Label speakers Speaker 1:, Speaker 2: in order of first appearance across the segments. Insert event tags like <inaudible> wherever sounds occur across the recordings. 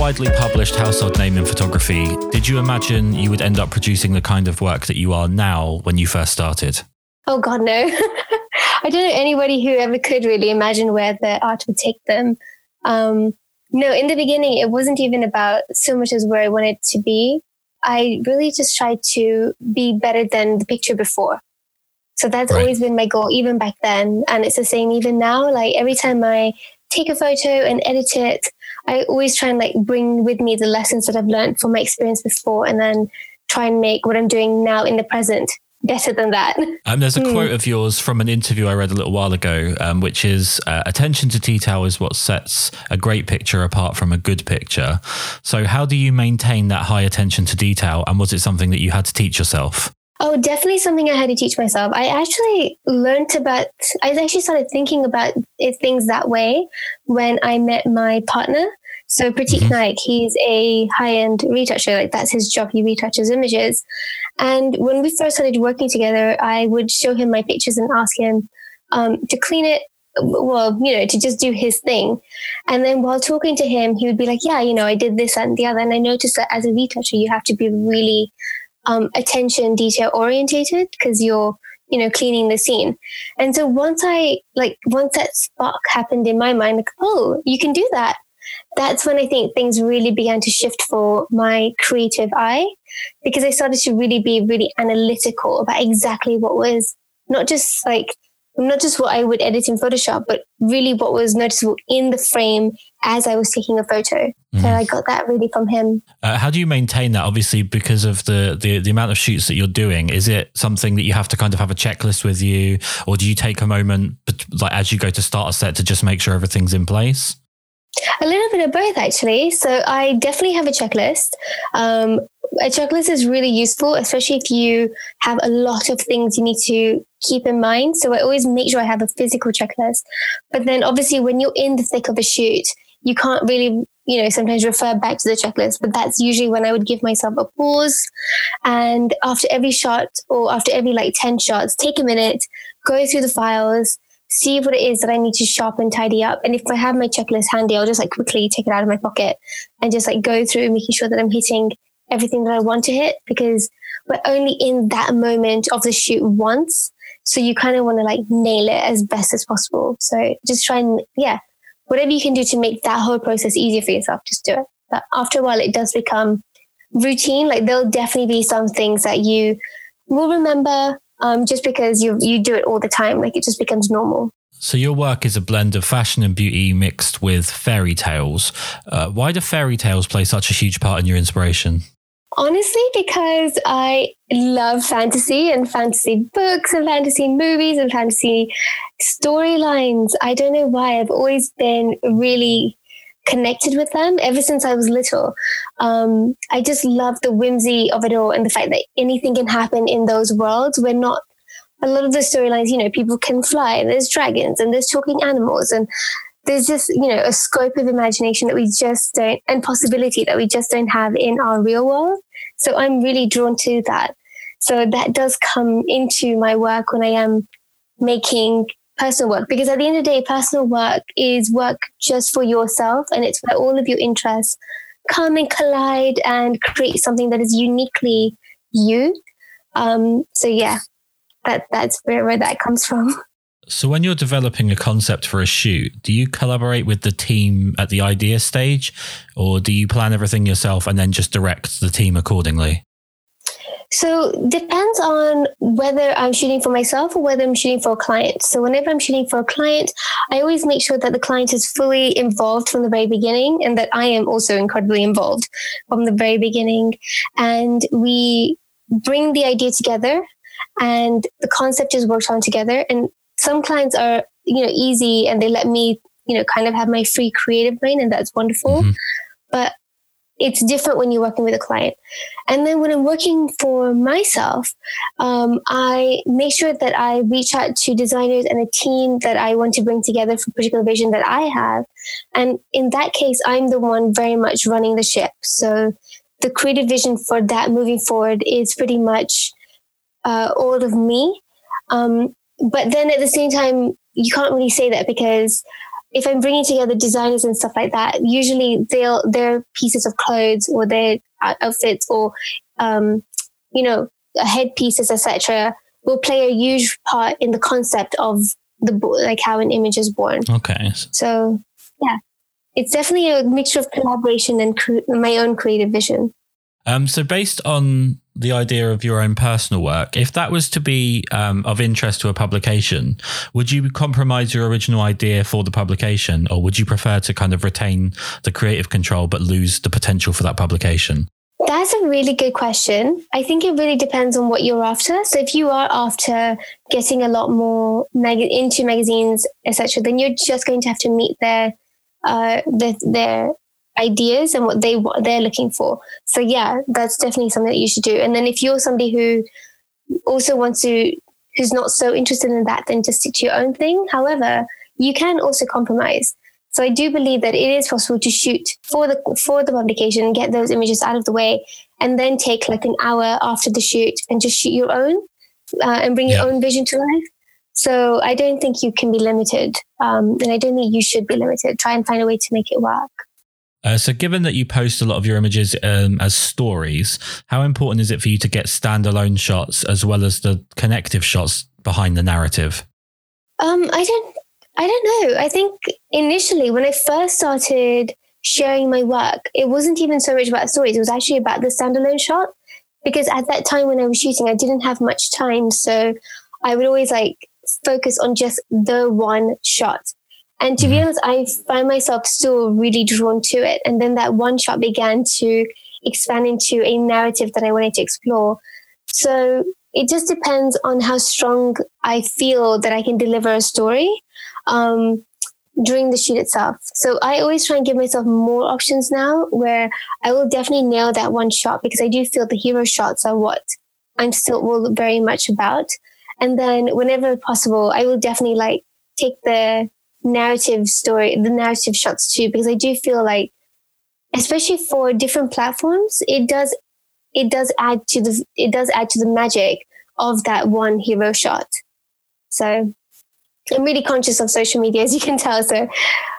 Speaker 1: widely published household name in photography. Did you imagine you would end up producing the kind of work that you are now when you first started?
Speaker 2: Oh, God, no. <laughs> I don't know anybody who ever could really imagine where the art would take them. Um, no, in the beginning, it wasn't even about so much as where I wanted to be. I really just tried to be better than the picture before. So that's right. always been my goal, even back then. And it's the same even now. Like every time I take a photo and edit it, I always try and like bring with me the lessons that I've learned from my experience before and then try and make what I'm doing now in the present better than that.
Speaker 1: Um, there's a mm. quote of yours from an interview I read a little while ago, um, which is uh, attention to detail is what sets a great picture apart from a good picture. So, how do you maintain that high attention to detail? And was it something that you had to teach yourself?
Speaker 2: Oh, definitely something I had to teach myself. I actually learned about, I actually started thinking about things that way when I met my partner. So Pratik mm-hmm. Naik, he's a high-end retoucher. Like that's his job. He retouches images. And when we first started working together, I would show him my pictures and ask him um, to clean it. Well, you know, to just do his thing. And then while talking to him, he would be like, yeah, you know, I did this and the other. And I noticed that as a retoucher, you have to be really um, attention detail orientated because you're you know cleaning the scene. And so once i like once that spark happened in my mind like oh you can do that that's when i think things really began to shift for my creative eye because i started to really be really analytical about exactly what was not just like not just what I would edit in Photoshop, but really what was noticeable in the frame as I was taking a photo. Mm-hmm. So I got that really from him.
Speaker 1: Uh, how do you maintain that? Obviously, because of the, the the amount of shoots that you're doing, is it something that you have to kind of have a checklist with you, or do you take a moment, like as you go to start a set, to just make sure everything's in place?
Speaker 2: A little bit of both, actually. So I definitely have a checklist. Um, a checklist is really useful, especially if you have a lot of things you need to keep in mind. So I always make sure I have a physical checklist. But then obviously when you're in the thick of a shoot, you can't really, you know, sometimes refer back to the checklist, but that's usually when I would give myself a pause. And after every shot or after every like 10 shots, take a minute, go through the files, see what it is that I need to sharpen, tidy up. And if I have my checklist handy, I'll just like quickly take it out of my pocket and just like go through making sure that I'm hitting everything that I want to hit because we're only in that moment of the shoot once. So you kind of want to like nail it as best as possible. So just try and, yeah, whatever you can do to make that whole process easier for yourself, just do it. But after a while, it does become routine. Like there'll definitely be some things that you will remember um, just because you you do it all the time. Like it just becomes normal.
Speaker 1: So your work is a blend of fashion and beauty mixed with fairy tales. Uh, why do fairy tales play such a huge part in your inspiration?
Speaker 2: Honestly, because I love fantasy and fantasy books and fantasy movies and fantasy storylines. I don't know why. I've always been really connected with them ever since I was little. Um, I just love the whimsy of it all and the fact that anything can happen in those worlds. We're not a lot of the storylines, you know, people can fly and there's dragons and there's talking animals and there's just, you know, a scope of imagination that we just don't, and possibility that we just don't have in our real world. So I'm really drawn to that. So that does come into my work when I am making personal work because at the end of the day, personal work is work just for yourself and it's where all of your interests come and collide and create something that is uniquely you. Um, so yeah, that that's where, where that comes from. <laughs>
Speaker 1: So when you're developing a concept for a shoot, do you collaborate with the team at the idea stage or do you plan everything yourself and then just direct the team accordingly?
Speaker 2: So depends on whether I'm shooting for myself or whether I'm shooting for a client. So whenever I'm shooting for a client, I always make sure that the client is fully involved from the very beginning and that I am also incredibly involved from the very beginning. And we bring the idea together and the concept is worked on together. And some clients are, you know, easy and they let me, you know, kind of have my free creative brain and that's wonderful. Mm-hmm. But it's different when you're working with a client. And then when I'm working for myself, um, I make sure that I reach out to designers and a team that I want to bring together for a particular vision that I have. And in that case, I'm the one very much running the ship. So the creative vision for that moving forward is pretty much uh, all of me. Um, but then at the same time, you can't really say that because if I'm bringing together designers and stuff like that, usually they'll their pieces of clothes or their outfits or um, you know headpieces etc will play a huge part in the concept of the like how an image is born.
Speaker 1: Okay.
Speaker 2: So yeah, it's definitely a mixture of collaboration and cre- my own creative vision.
Speaker 1: Um, so based on the idea of your own personal work, if that was to be um, of interest to a publication, would you compromise your original idea for the publication, or would you prefer to kind of retain the creative control but lose the potential for that publication?
Speaker 2: That's a really good question. I think it really depends on what you're after. So if you are after getting a lot more mag- into magazines, etc., then you're just going to have to meet their uh, their, their ideas and what they what they're looking for. So yeah, that's definitely something that you should do. And then if you're somebody who also wants to who's not so interested in that, then just stick to your own thing. However, you can also compromise. So I do believe that it is possible to shoot for the for the publication, get those images out of the way, and then take like an hour after the shoot and just shoot your own uh, and bring yeah. your own vision to life. So I don't think you can be limited, um, and I don't think you should be limited. Try and find a way to make it work.
Speaker 1: Uh, so, given that you post a lot of your images um, as stories, how important is it for you to get standalone shots as well as the connective shots behind the narrative?
Speaker 2: Um, I don't, I don't know. I think initially when I first started sharing my work, it wasn't even so much about stories. It was actually about the standalone shot because at that time when I was shooting, I didn't have much time, so I would always like focus on just the one shot. And to be mm-hmm. honest, I find myself still really drawn to it. And then that one shot began to expand into a narrative that I wanted to explore. So it just depends on how strong I feel that I can deliver a story um, during the shoot itself. So I always try and give myself more options now where I will definitely nail that one shot because I do feel the hero shots are what I'm still very much about. And then whenever possible, I will definitely like take the narrative story, the narrative shots too, because I do feel like, especially for different platforms, it does it does add to the it does add to the magic of that one hero shot. So I'm really conscious of social media, as you can tell. So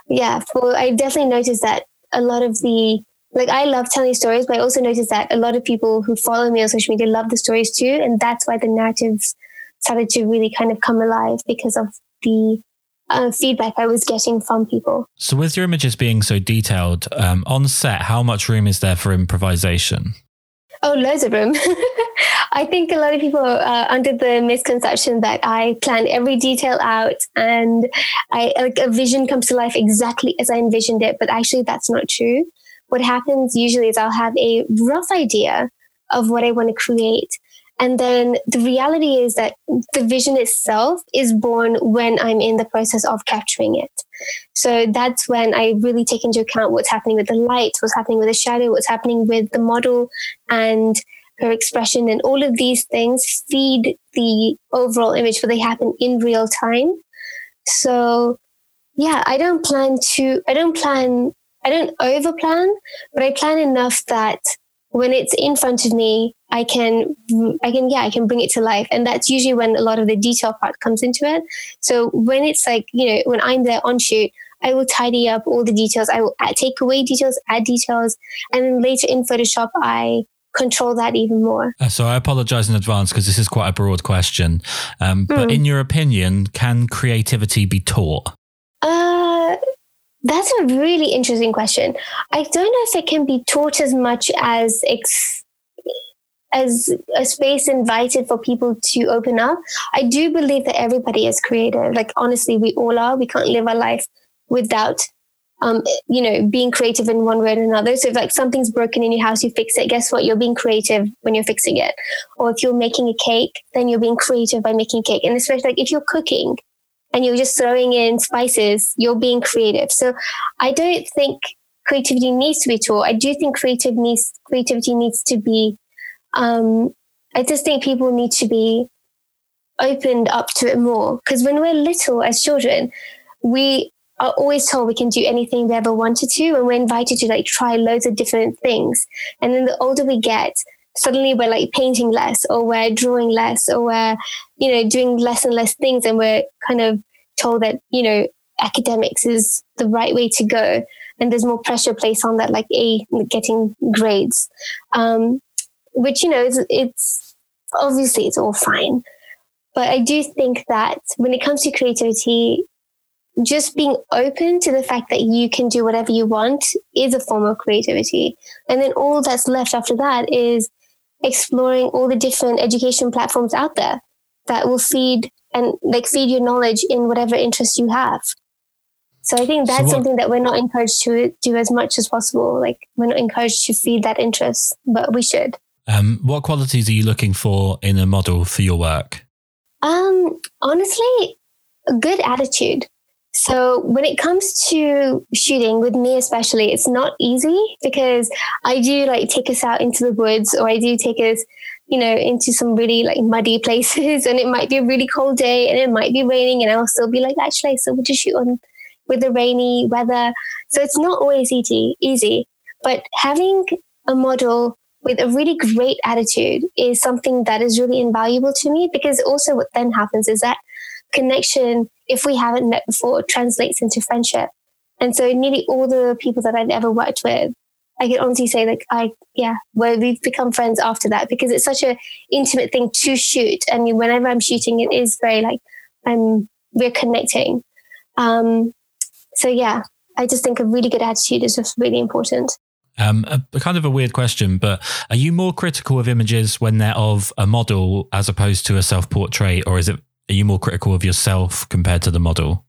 Speaker 2: yeah, for I definitely noticed that a lot of the like I love telling stories, but I also noticed that a lot of people who follow me on social media love the stories too, and that's why the narratives started to really kind of come alive because of the uh, feedback I was getting from people.
Speaker 1: So, with your images being so detailed um, on set, how much room is there for improvisation?
Speaker 2: Oh, loads of room. <laughs> I think a lot of people are under the misconception that I plan every detail out and I like a vision comes to life exactly as I envisioned it, but actually that's not true. What happens usually is I'll have a rough idea of what I want to create, and then the reality is that the vision itself is born when I'm in the process of capturing it. So that's when I really take into account what's happening with the light, what's happening with the shadow, what's happening with the model and her expression. And all of these things feed the overall image, but they happen in real time. So yeah, I don't plan to, I don't plan, I don't over plan, but I plan enough that when it's in front of me, I can, I can, yeah, I can bring it to life. And that's usually when a lot of the detail part comes into it. So when it's like, you know, when I'm there on shoot, I will tidy up all the details. I will add, take away details, add details. And then later in Photoshop, I control that even more.
Speaker 1: Uh, so I apologize in advance because this is quite a broad question. Um. But hmm. in your opinion, can creativity be taught?
Speaker 2: Uh, that's a really interesting question. I don't know if it can be taught as much as ex- as a space invited for people to open up. I do believe that everybody is creative. Like honestly, we all are. We can't live our life without um, you know, being creative in one way or another. So if like something's broken in your house, you fix it. Guess what? You're being creative when you're fixing it. Or if you're making a cake, then you're being creative by making cake. And especially like if you're cooking and you're just throwing in spices, you're being creative. So I don't think creativity needs to be taught. I do think creative needs creativity needs to be um, I just think people need to be opened up to it more. Because when we're little as children, we are always told we can do anything we ever wanted to, and we're invited to like try loads of different things. And then the older we get, suddenly we're like painting less, or we're drawing less, or we're, you know, doing less and less things, and we're kind of told that, you know, academics is the right way to go. And there's more pressure placed on that, like A, getting grades, um, which, you know, it's, it's obviously it's all fine. But I do think that when it comes to creativity, just being open to the fact that you can do whatever you want is a form of creativity. And then all that's left after that is exploring all the different education platforms out there that will feed and like feed your knowledge in whatever interest you have. So I think that's so what, something that we're not encouraged to do as much as possible. Like we're not encouraged to feed that interest, but we should.
Speaker 1: Um, what qualities are you looking for in a model for your work?
Speaker 2: Um, honestly, a good attitude. So when it comes to shooting with me especially, it's not easy because I do like take us out into the woods or I do take us, you know, into some really like muddy <laughs> places and it might be a really cold day and it might be raining and I'll still be like, actually still want to shoot on with the rainy weather. So it's not always easy, easy. But having a model with a really great attitude is something that is really invaluable to me because also what then happens is that connection if we haven't met before, translates into friendship. And so nearly all the people that I've ever worked with, I can honestly say like I yeah, well we've become friends after that because it's such a intimate thing to shoot. I mean, whenever I'm shooting, it is very like I'm we're connecting. Um, so yeah, I just think a really good attitude is just really important.
Speaker 1: Um, a, a, kind of a weird question, but are you more critical of images when they're of a model as opposed to a self portrait, or is it are you more critical of yourself compared to the model?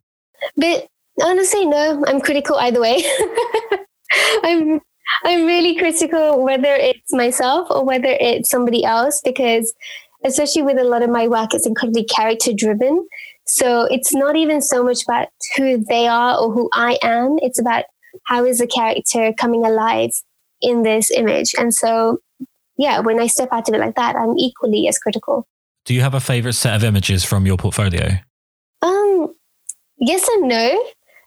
Speaker 2: But honestly, no. I'm critical either way. <laughs> I'm I'm really critical whether it's myself or whether it's somebody else because especially with a lot of my work, it's incredibly character driven. So it's not even so much about who they are or who I am. It's about how is the character coming alive in this image. And so, yeah, when I step out of it like that, I'm equally as critical.
Speaker 1: Do you have a favorite set of images from your portfolio?
Speaker 2: Um, yes and no.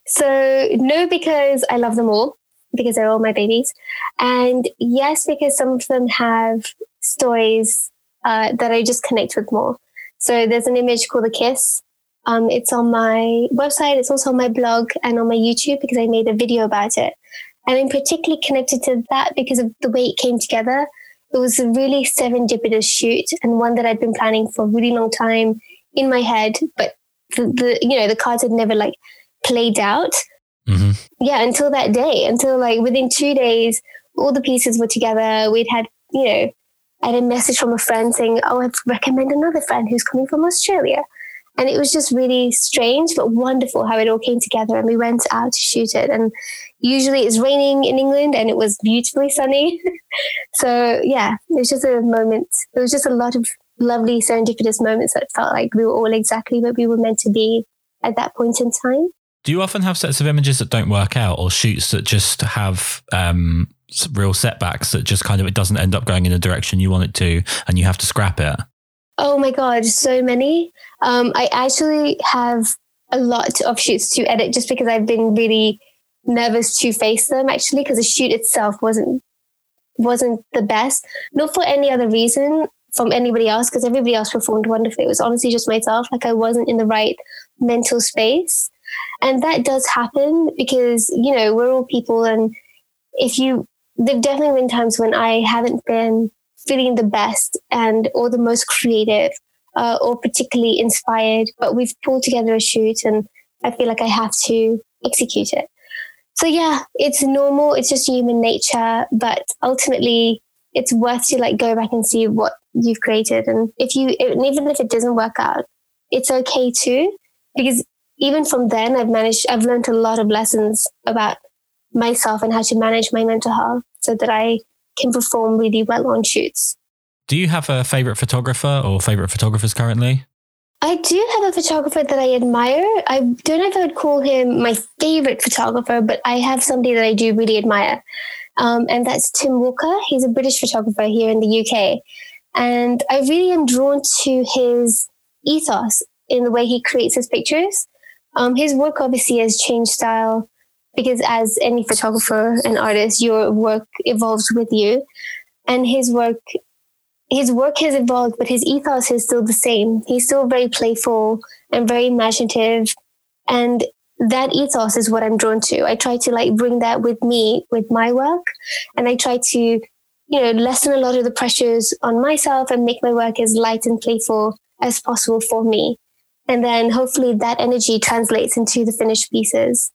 Speaker 2: So no, because I love them all because they're all my babies, and yes, because some of them have stories uh, that I just connect with more. So there's an image called a kiss. Um, it's on my website. It's also on my blog and on my YouTube because I made a video about it. And I'm particularly connected to that because of the way it came together it was a really serendipitous shoot and one that I'd been planning for a really long time in my head, but the, the you know the cards had never like played out. Mm-hmm. Yeah, until that day, until like within two days, all the pieces were together. We'd had you know, I had a message from a friend saying, "Oh, I'd recommend another friend who's coming from Australia." And it was just really strange, but wonderful how it all came together. And we went out to shoot it. And usually it's raining in England and it was beautifully sunny. <laughs> so, yeah, it was just a moment. It was just a lot of lovely serendipitous moments that felt like we were all exactly what we were meant to be at that point in time.
Speaker 1: Do you often have sets of images that don't work out or shoots that just have um, real setbacks that just kind of it doesn't end up going in the direction you want it to and you have to scrap it?
Speaker 2: Oh my God, so many. Um, I actually have a lot of shoots to edit just because I've been really nervous to face them actually because the shoot itself wasn't wasn't the best. Not for any other reason from anybody else because everybody else performed wonderfully. It was honestly just myself like i wasn't in the right mental space. And that does happen because you know we're all people and if you there've definitely been times when i haven't been feeling the best and or the most creative uh, or particularly inspired, but we've pulled together a shoot and I feel like I have to execute it. So yeah, it's normal. It's just human nature, but ultimately it's worth to like go back and see what you've created. And if you, even if it doesn't work out, it's okay too, because even from then I've managed, I've learned a lot of lessons about myself and how to manage my mental health so that I can perform really well on shoots.
Speaker 1: Do you have a favorite photographer or favorite photographers currently?
Speaker 2: I do have a photographer that I admire. I don't know if I would call him my favorite photographer, but I have somebody that I do really admire. Um, and that's Tim Walker. He's a British photographer here in the UK. And I really am drawn to his ethos in the way he creates his pictures. Um, his work obviously has changed style because as any photographer and artist, your work evolves with you. And his work, his work has evolved, but his ethos is still the same. He's still very playful and very imaginative. And that ethos is what I'm drawn to. I try to like bring that with me with my work and I try to, you know, lessen a lot of the pressures on myself and make my work as light and playful as possible for me. And then hopefully that energy translates into the finished pieces.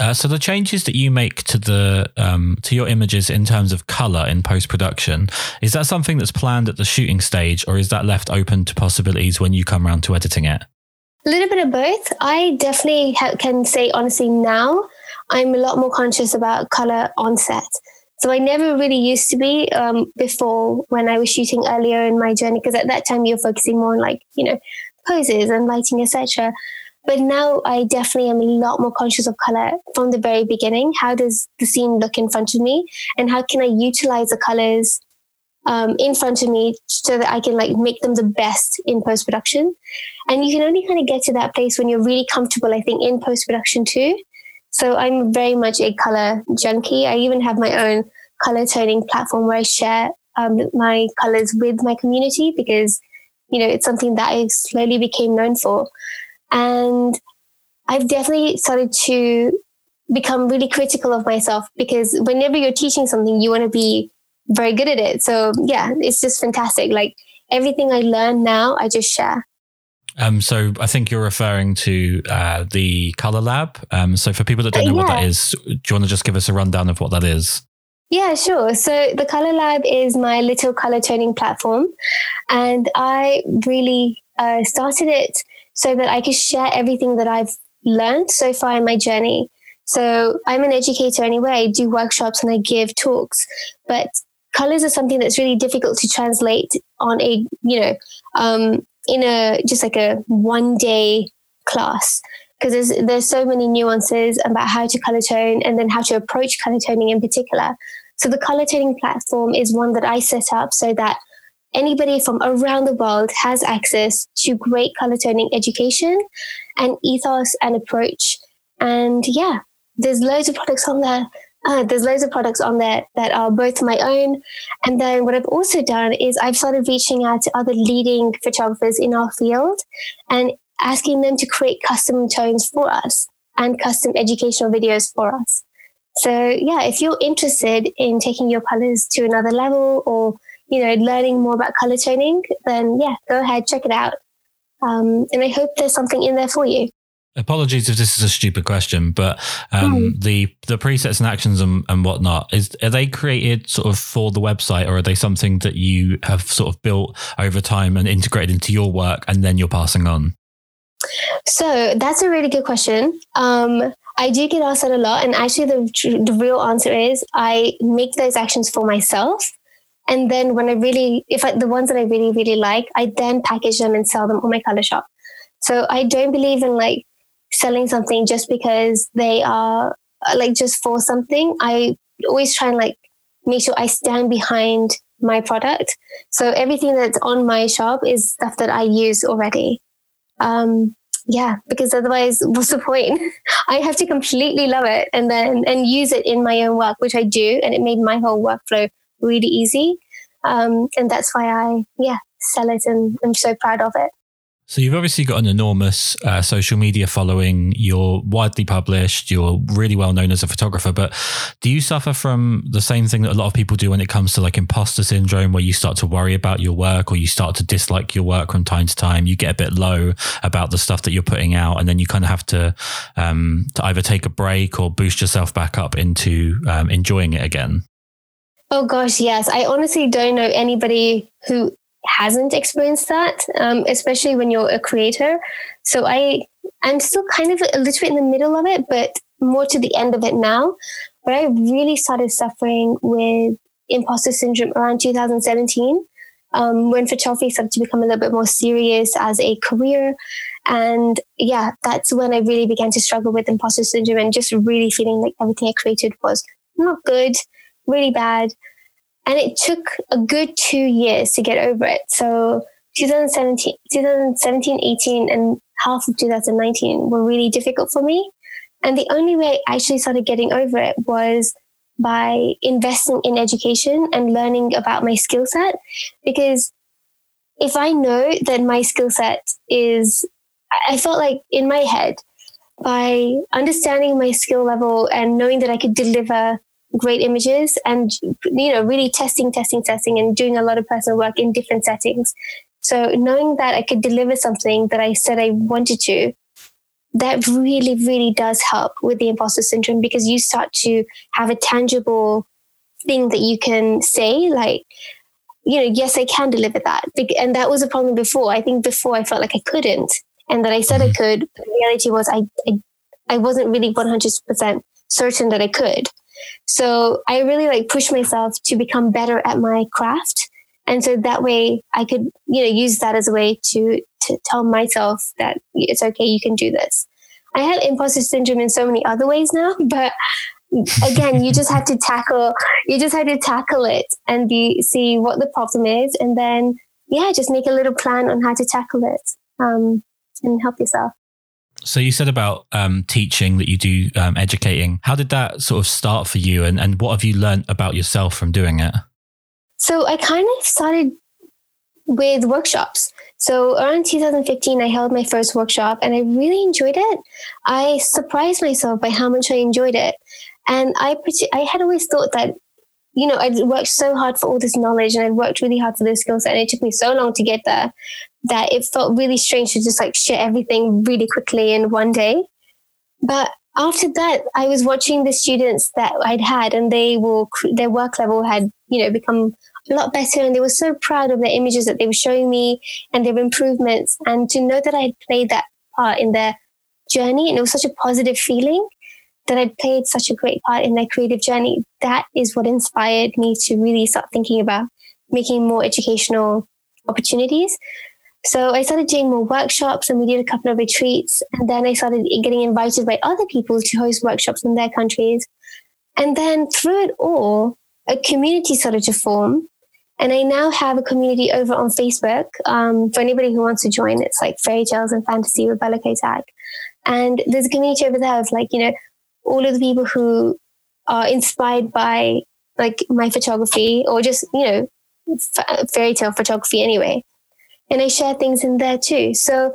Speaker 1: Uh, so the changes that you make to the um, to your images in terms of color in post production is that something that's planned at the shooting stage, or is that left open to possibilities when you come around to editing it?
Speaker 2: A little bit of both. I definitely ha- can say honestly now I'm a lot more conscious about color on set. So I never really used to be um, before when I was shooting earlier in my journey because at that time you're focusing more on like you know poses and lighting etc. But now I definitely am a lot more conscious of color from the very beginning. How does the scene look in front of me, and how can I utilize the colors um, in front of me so that I can like make them the best in post production? And you can only kind of get to that place when you're really comfortable. I think in post production too. So I'm very much a color junkie. I even have my own color toning platform where I share um, my colors with my community because you know it's something that I slowly became known for. And I've definitely started to become really critical of myself because whenever you're teaching something, you want to be very good at it. So yeah, it's just fantastic. Like everything I learn now, I just share.
Speaker 1: Um, so I think you're referring to uh, the Color Lab. Um, so for people that don't know yeah. what that is, do you want to just give us a rundown of what that is?
Speaker 2: Yeah, sure. So the Color Lab is my little color toning platform, and I really uh, started it so that I can share everything that I've learned so far in my journey. So I'm an educator anyway. I do workshops and I give talks, but colors are something that's really difficult to translate on a, you know, um, in a just like a one day class because there's there's so many nuances about how to color tone and then how to approach color toning in particular. So the color toning platform is one that I set up so that anybody from around the world has access to great color toning education and ethos and approach. And yeah, there's loads of products on there. Uh, there's loads of products on there that are both my own. And then what I've also done is I've started reaching out to other leading photographers in our field and asking them to create custom tones for us and custom educational videos for us. So yeah, if you're interested in taking your colors to another level or you know, learning more about color toning, then yeah, go ahead, check it out. Um, and I hope there's something in there for you.
Speaker 1: Apologies if this is a stupid question, but um, mm. the the presets and actions and, and whatnot is are they created sort of for the website, or are they something that you have sort of built over time and integrated into your work, and then you're passing on?
Speaker 2: So that's a really good question. Um, I do get asked that a lot, and actually, the the real answer is I make those actions for myself, and then when I really, if I, the ones that I really, really like, I then package them and sell them on my color shop. So I don't believe in like selling something just because they are uh, like just for something. I always try and like make sure I stand behind my product. So everything that's on my shop is stuff that I use already. Um, yeah, because otherwise, what's the point? <laughs> I have to completely love it and then and use it in my own work, which I do, and it made my whole workflow really easy. Um, and that's why I, yeah, sell it and I'm so proud of it.
Speaker 1: So you've obviously got an enormous uh, social media following. You're widely published. You're really well known as a photographer. But do you suffer from the same thing that a lot of people do when it comes to like imposter syndrome, where you start to worry about your work or you start to dislike your work from time to time? You get a bit low about the stuff that you're putting out, and then you kind of have to um, to either take a break or boost yourself back up into um, enjoying it again.
Speaker 2: Oh gosh, yes. I honestly don't know anybody who hasn't experienced that, um, especially when you're a creator. So I, I'm still kind of a little bit in the middle of it, but more to the end of it now. But I really started suffering with imposter syndrome around 2017, um, when photography started to become a little bit more serious as a career. And yeah, that's when I really began to struggle with imposter syndrome and just really feeling like everything I created was not good really bad. And it took a good two years to get over it. So 2017, 2017, 18, and half of 2019 were really difficult for me. And the only way I actually started getting over it was by investing in education and learning about my skill set. Because if I know that my skill set is, I felt like in my head, by understanding my skill level and knowing that I could deliver great images and you know really testing testing testing and doing a lot of personal work in different settings. So knowing that i could deliver something that i said i wanted to that really really does help with the imposter syndrome because you start to have a tangible thing that you can say like you know yes i can deliver that. And that was a problem before. I think before i felt like i couldn't and that i said i mm-hmm. could but the reality was i i, I wasn't really 100% certain that i could so I really like push myself to become better at my craft. And so that way I could, you know, use that as a way to, to tell myself that it's okay, you can do this. I have imposter syndrome in so many other ways now, <laughs> but again, you just had to tackle, you just had to tackle it and be, see what the problem is. And then, yeah, just make a little plan on how to tackle it um, and help yourself.
Speaker 1: So you said about um, teaching that you do um, educating. How did that sort of start for you, and and what have you learned about yourself from doing it?
Speaker 2: So I kind of started with workshops. So around 2015, I held my first workshop, and I really enjoyed it. I surprised myself by how much I enjoyed it, and I I had always thought that you know, I'd worked so hard for all this knowledge and I'd worked really hard for this skill set and it took me so long to get there that it felt really strange to just like share everything really quickly in one day. But after that, I was watching the students that I'd had and they were, their work level had, you know, become a lot better and they were so proud of the images that they were showing me and their improvements. And to know that I had played that part in their journey and it was such a positive feeling that I'd played such a great part in their creative journey, that is what inspired me to really start thinking about making more educational opportunities. So I started doing more workshops and we did a couple of retreats. And then I started getting invited by other people to host workshops in their countries. And then through it all, a community started to form. And I now have a community over on Facebook um, for anybody who wants to join. It's like fairy tales and fantasy with Bella Kotak. And there's a community over there of like, you know, all of the people who are inspired by like my photography or just, you know, fairy tale photography anyway. And I share things in there too. So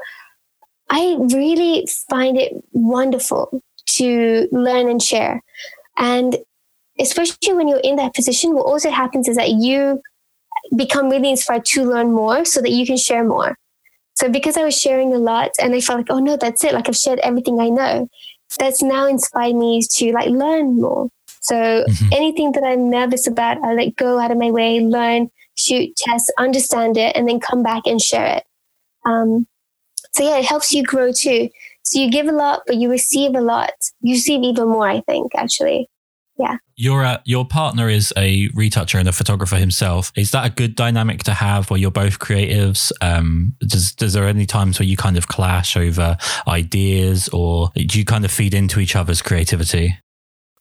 Speaker 2: I really find it wonderful to learn and share. And especially when you're in that position, what also happens is that you become really inspired to learn more so that you can share more. So because I was sharing a lot and I felt like, oh no, that's it. Like I've shared everything I know that's now inspired me to like learn more. So mm-hmm. anything that I'm nervous about, I like go out of my way, learn, shoot, test, understand it, and then come back and share it. Um, so yeah, it helps you grow too. So you give a lot, but you receive a lot. You receive even more, I think, actually. Yeah.
Speaker 1: Your uh, your partner is a retoucher and a photographer himself. Is that a good dynamic to have where you're both creatives? Um, does does there any times where you kind of clash over ideas, or do you kind of feed into each other's creativity?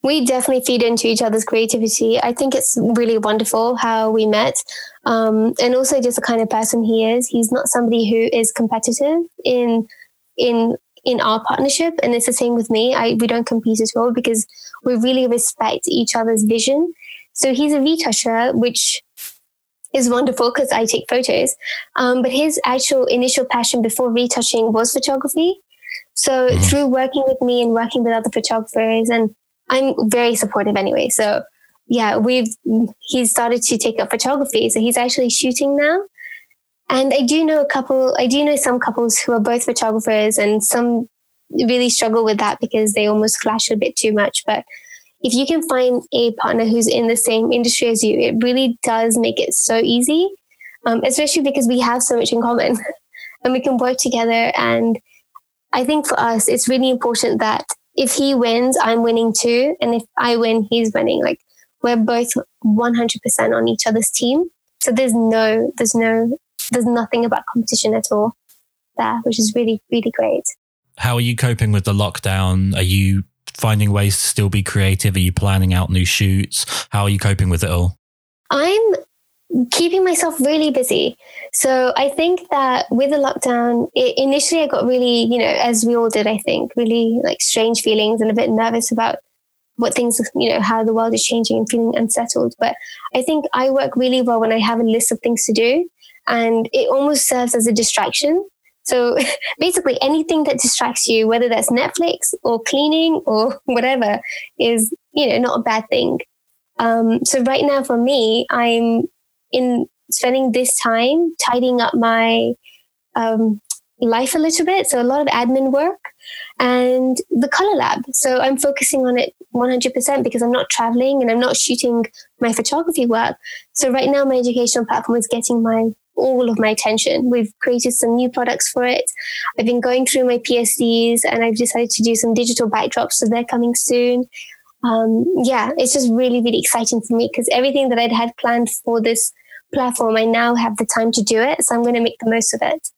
Speaker 2: We definitely feed into each other's creativity. I think it's really wonderful how we met, um, and also just the kind of person he is. He's not somebody who is competitive in in in our partnership, and it's the same with me. I we don't compete at all because we really respect each other's vision. So he's a retoucher, which is wonderful because I take photos. Um, but his actual initial passion before retouching was photography. So mm-hmm. through working with me and working with other photographers, and I'm very supportive anyway. So yeah, we've he's started to take up photography. So he's actually shooting now. And I do know a couple, I do know some couples who are both photographers and some really struggle with that because they almost clash a bit too much. But if you can find a partner who's in the same industry as you, it really does make it so easy, um, especially because we have so much in common <laughs> and we can work together. And I think for us, it's really important that if he wins, I'm winning too. And if I win, he's winning. Like we're both 100% on each other's team. So there's no, there's no, there's nothing about competition at all there, which is really, really great.
Speaker 1: How are you coping with the lockdown? Are you finding ways to still be creative? Are you planning out new shoots? How are you coping with it all?
Speaker 2: I'm keeping myself really busy. So I think that with the lockdown, it, initially I got really, you know, as we all did, I think, really like strange feelings and a bit nervous about what things, you know, how the world is changing and feeling unsettled. But I think I work really well when I have a list of things to do and it almost serves as a distraction So <laughs> basically, anything that distracts you, whether that's Netflix or cleaning or <laughs> whatever, is you know not a bad thing. Um, so right now, for me, I'm in spending this time tidying up my um, life a little bit. So a lot of admin work and the color lab. So I'm focusing on it 100% because I'm not traveling and I'm not shooting my photography work. So right now, my educational platform is getting my all of my attention. We've created some new products for it. I've been going through my PSDs and I've decided to do some digital backdrops. So they're coming soon. Um, yeah, it's just really, really exciting for me because everything that I'd had planned for this platform, I now have the time to do it. So I'm going to make the most of it.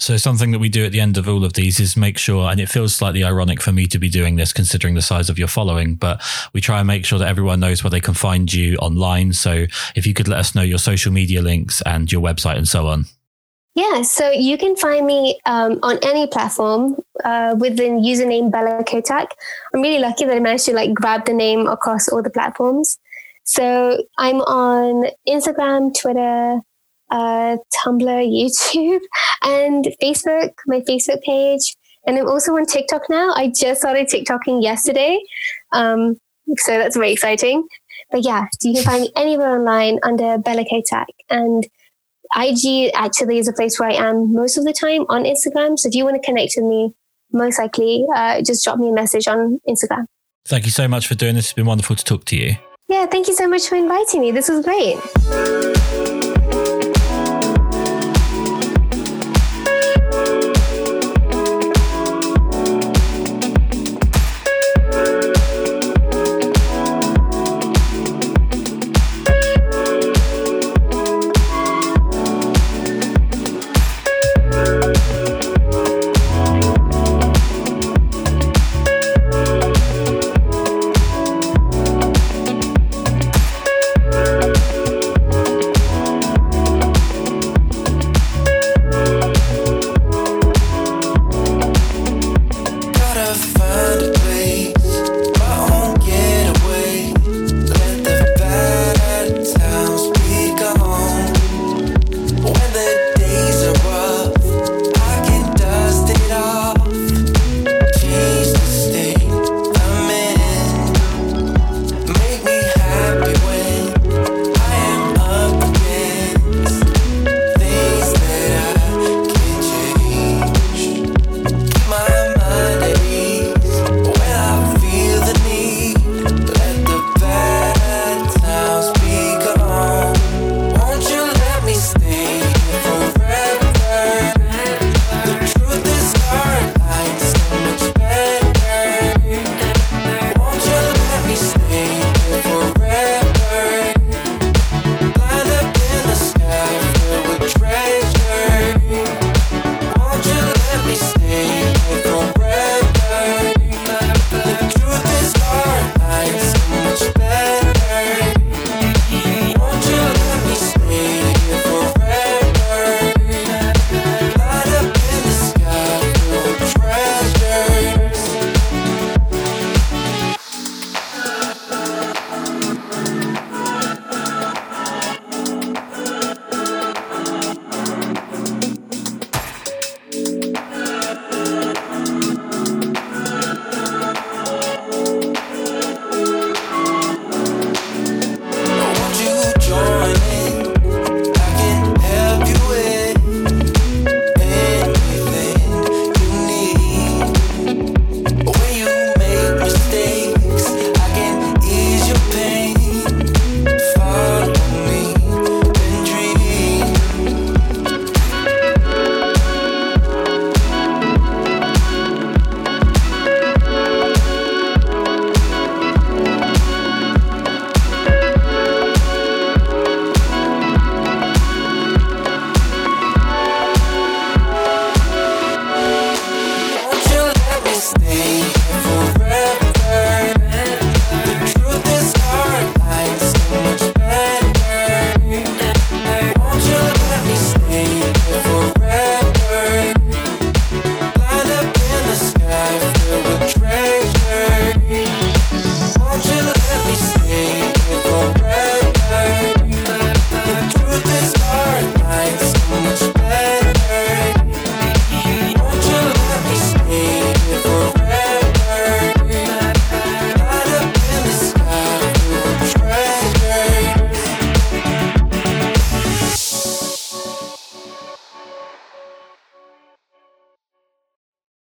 Speaker 1: So something that we do at the end of all of these is make sure, and it feels slightly ironic for me to be doing this considering the size of your following, but we try and make sure that everyone knows where they can find you online. So if you could let us know your social media links and your website and so on.
Speaker 2: Yeah, so you can find me um, on any platform uh, with the username Bella Kotak. I'm really lucky that I managed to like grab the name across all the platforms. So I'm on Instagram, Twitter, uh, Tumblr, YouTube, <laughs> and Facebook, my Facebook page. And I'm also on TikTok now. I just started TikToking yesterday. Um, so that's very exciting. But yeah, you can find me anywhere online under Bella Kotak. And IG actually is a place where I am most of the time on Instagram. So if you want to connect with me, most likely uh, just drop me a message on Instagram.
Speaker 1: Thank you so much for doing this. It's been wonderful to talk to you.
Speaker 2: Yeah, thank you so much for inviting me. This was great.